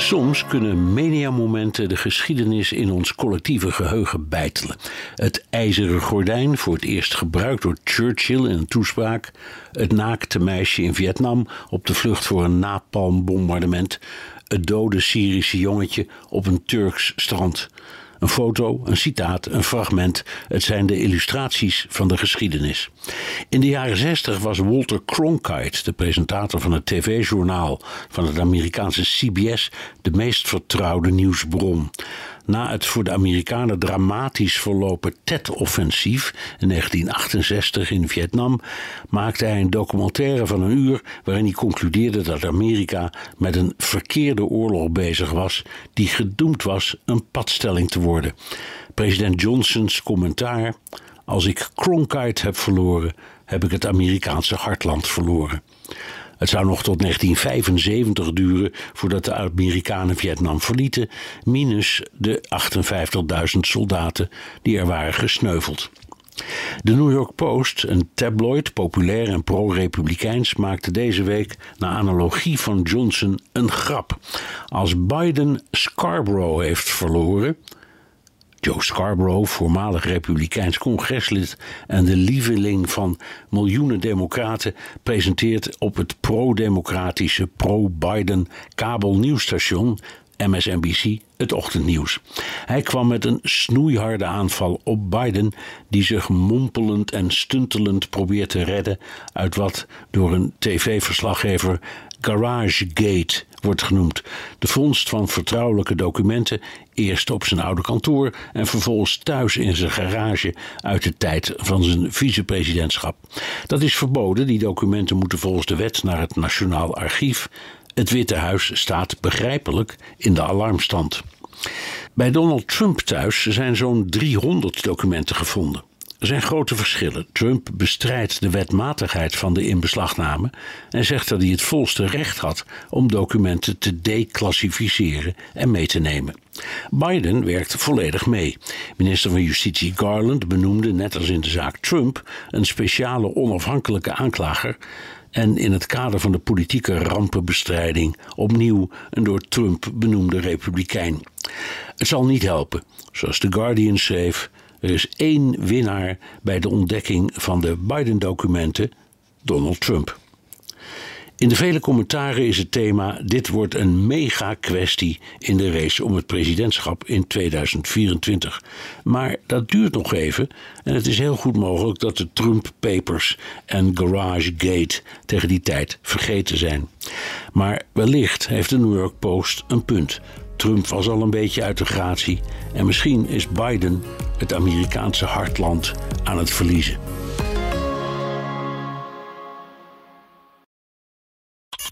Soms kunnen mediamomenten de geschiedenis in ons collectieve geheugen bijtelen. Het ijzeren gordijn, voor het eerst gebruikt door Churchill in een toespraak. Het naakte meisje in Vietnam op de vlucht voor een napalmbombardement. Het dode Syrische jongetje op een Turks strand. Een foto, een citaat, een fragment. Het zijn de illustraties van de geschiedenis. In de jaren 60 was Walter Cronkite, de presentator van het tv-journaal van het Amerikaanse CBS, de meest vertrouwde nieuwsbron. Na het voor de Amerikanen dramatisch verlopen Tet-offensief in 1968 in Vietnam maakte hij een documentaire van een uur waarin hij concludeerde dat Amerika met een verkeerde oorlog bezig was die gedoemd was een padstelling te worden. President Johnsons commentaar: Als ik Cronkite heb verloren, heb ik het Amerikaanse hartland verloren. Het zou nog tot 1975 duren voordat de Amerikanen Vietnam verlieten, minus de 58.000 soldaten die er waren gesneuveld. De New York Post, een tabloid, populair en pro-republikeins, maakte deze week, naar analogie van Johnson, een grap. Als Biden Scarborough heeft verloren, Joe Scarborough, voormalig Republikeins congreslid en de lieveling van miljoenen democraten, presenteert op het pro-democratische, pro-Biden kabelnieuwsstation MSNBC het ochtendnieuws. Hij kwam met een snoeiharde aanval op Biden, die zich mompelend en stuntelend probeert te redden uit wat door een tv-verslaggever Garagegate wordt genoemd. De vondst van vertrouwelijke documenten, eerst op zijn oude kantoor en vervolgens thuis in zijn garage uit de tijd van zijn vicepresidentschap. Dat is verboden, die documenten moeten volgens de wet naar het Nationaal Archief. Het Witte Huis staat begrijpelijk in de alarmstand. Bij Donald Trump thuis zijn zo'n 300 documenten gevonden. Er zijn grote verschillen. Trump bestrijdt de wetmatigheid van de inbeslagname en zegt dat hij het volste recht had om documenten te declassificeren en mee te nemen. Biden werkt volledig mee. Minister van Justitie Garland benoemde, net als in de zaak Trump, een speciale onafhankelijke aanklager en in het kader van de politieke rampenbestrijding opnieuw een door Trump benoemde republikein. Het zal niet helpen. Zoals The Guardian schreef, er is één winnaar bij de ontdekking van de Biden-documenten: Donald Trump. In de vele commentaren is het thema: dit wordt een mega-kwestie in de race om het presidentschap in 2024. Maar dat duurt nog even en het is heel goed mogelijk dat de Trump Papers en Garagegate tegen die tijd vergeten zijn. Maar wellicht heeft de New York Post een punt. Trump was al een beetje uit de gratie en misschien is Biden het Amerikaanse hartland aan het verliezen.